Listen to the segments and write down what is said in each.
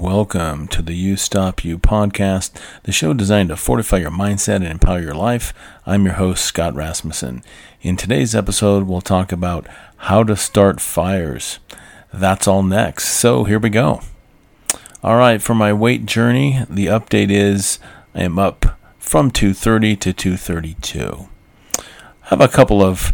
welcome to the You Stop You podcast, the show designed to fortify your mindset and empower your life. I'm your host, Scott Rasmussen. In today's episode, we'll talk about how to start fires. That's all next. So here we go. All right, for my weight journey, the update is I am up from 230 to 232. I have a couple of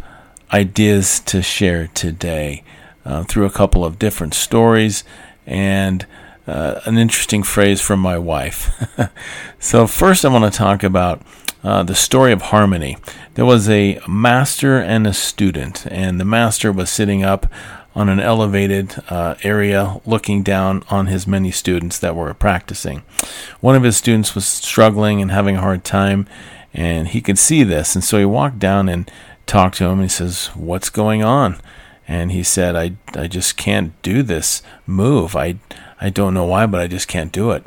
ideas to share today uh, through a couple of different stories and uh, an interesting phrase from my wife. so, first, I want to talk about uh, the story of harmony. There was a master and a student, and the master was sitting up on an elevated uh, area looking down on his many students that were practicing. One of his students was struggling and having a hard time, and he could see this, and so he walked down and talked to him. He says, What's going on? And he said, "I I just can't do this move. I I don't know why, but I just can't do it."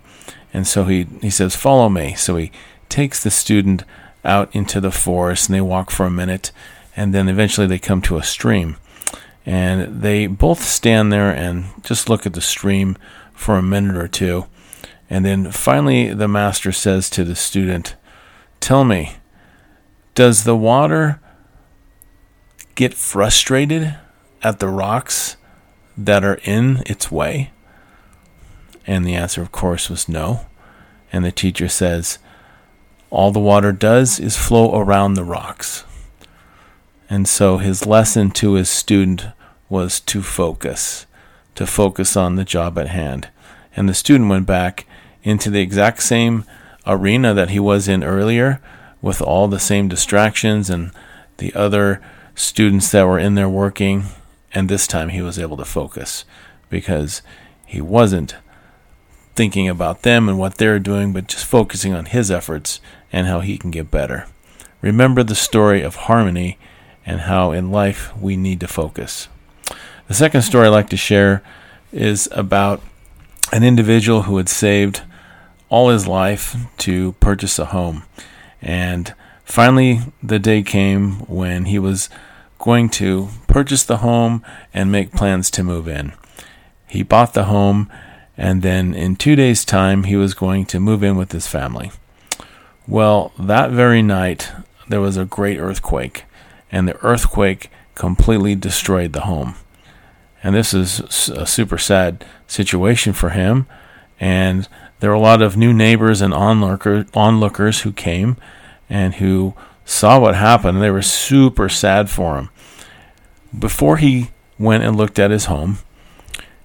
And so he he says, "Follow me." So he takes the student out into the forest, and they walk for a minute, and then eventually they come to a stream, and they both stand there and just look at the stream for a minute or two, and then finally the master says to the student, "Tell me, does the water?" Get frustrated at the rocks that are in its way? And the answer, of course, was no. And the teacher says, All the water does is flow around the rocks. And so his lesson to his student was to focus, to focus on the job at hand. And the student went back into the exact same arena that he was in earlier with all the same distractions and the other students that were in there working and this time he was able to focus because he wasn't thinking about them and what they're doing, but just focusing on his efforts and how he can get better. Remember the story of harmony and how in life we need to focus. The second story I'd like to share is about an individual who had saved all his life to purchase a home. And finally, the day came when he was going to purchase the home and make plans to move in. He bought the home, and then in two days' time, he was going to move in with his family. Well, that very night, there was a great earthquake, and the earthquake completely destroyed the home. And this is a super sad situation for him. And there were a lot of new neighbors and onlooker, onlookers who came and who saw what happened. They were super sad for him. Before he went and looked at his home,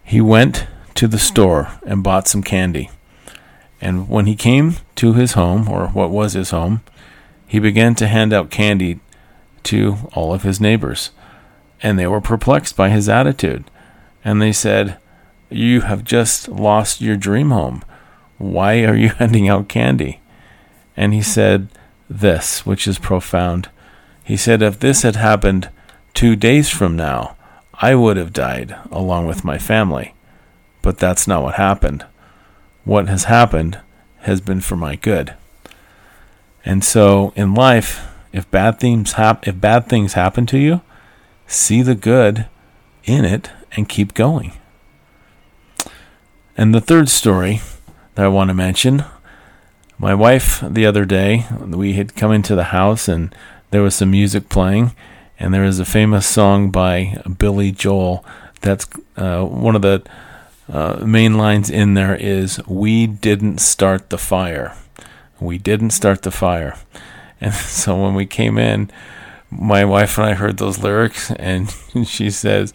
he went to the store and bought some candy. And when he came to his home, or what was his home, he began to hand out candy to all of his neighbors. And they were perplexed by his attitude. And they said, You have just lost your dream home. Why are you handing out candy? And he said, this, which is profound. He said, If this had happened two days from now, I would have died along with my family. But that's not what happened. What has happened has been for my good. And so in life, if bad things hap- if bad things happen to you, see the good in it and keep going. And the third story that I want to mention my wife, the other day, we had come into the house and there was some music playing, and there is a famous song by Billy Joel. That's uh, one of the uh, main lines in there is "We didn't start the fire. We didn't start the fire." And so when we came in, my wife and I heard those lyrics, and she says,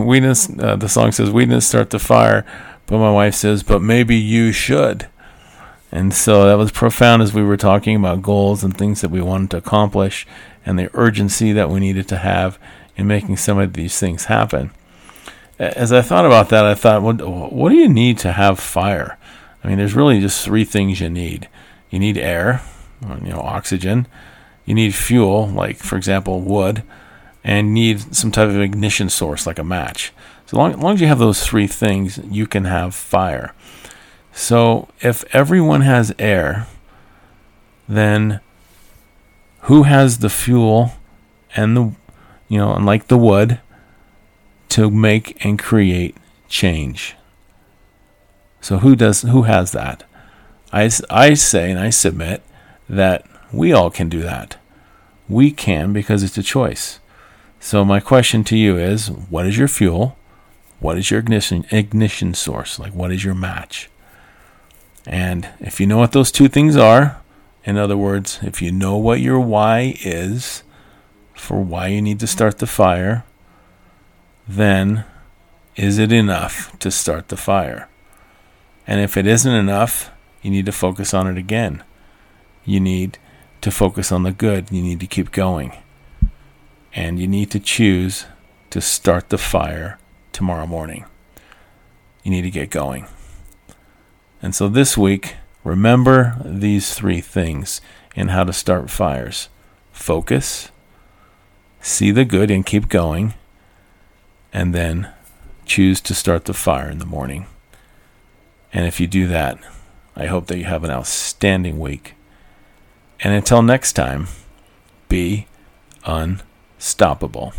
"We didn't." Uh, the song says, "We didn't start the fire," but my wife says, "But maybe you should." And so that was profound as we were talking about goals and things that we wanted to accomplish and the urgency that we needed to have in making some of these things happen. As I thought about that, I thought, what, what do you need to have fire? I mean, there's really just three things you need. You need air, you know, oxygen. You need fuel, like, for example, wood. And need some type of ignition source, like a match. So long, long as you have those three things, you can have fire. So if everyone has air, then who has the fuel and the you know, and like the wood to make and create change? So who does who has that? I, I say and I submit that we all can do that. We can because it's a choice. So my question to you is what is your fuel? What is your ignition ignition source? Like what is your match? And if you know what those two things are, in other words, if you know what your why is for why you need to start the fire, then is it enough to start the fire? And if it isn't enough, you need to focus on it again. You need to focus on the good. You need to keep going. And you need to choose to start the fire tomorrow morning. You need to get going. And so this week, remember these three things in how to start fires focus, see the good and keep going, and then choose to start the fire in the morning. And if you do that, I hope that you have an outstanding week. And until next time, be unstoppable.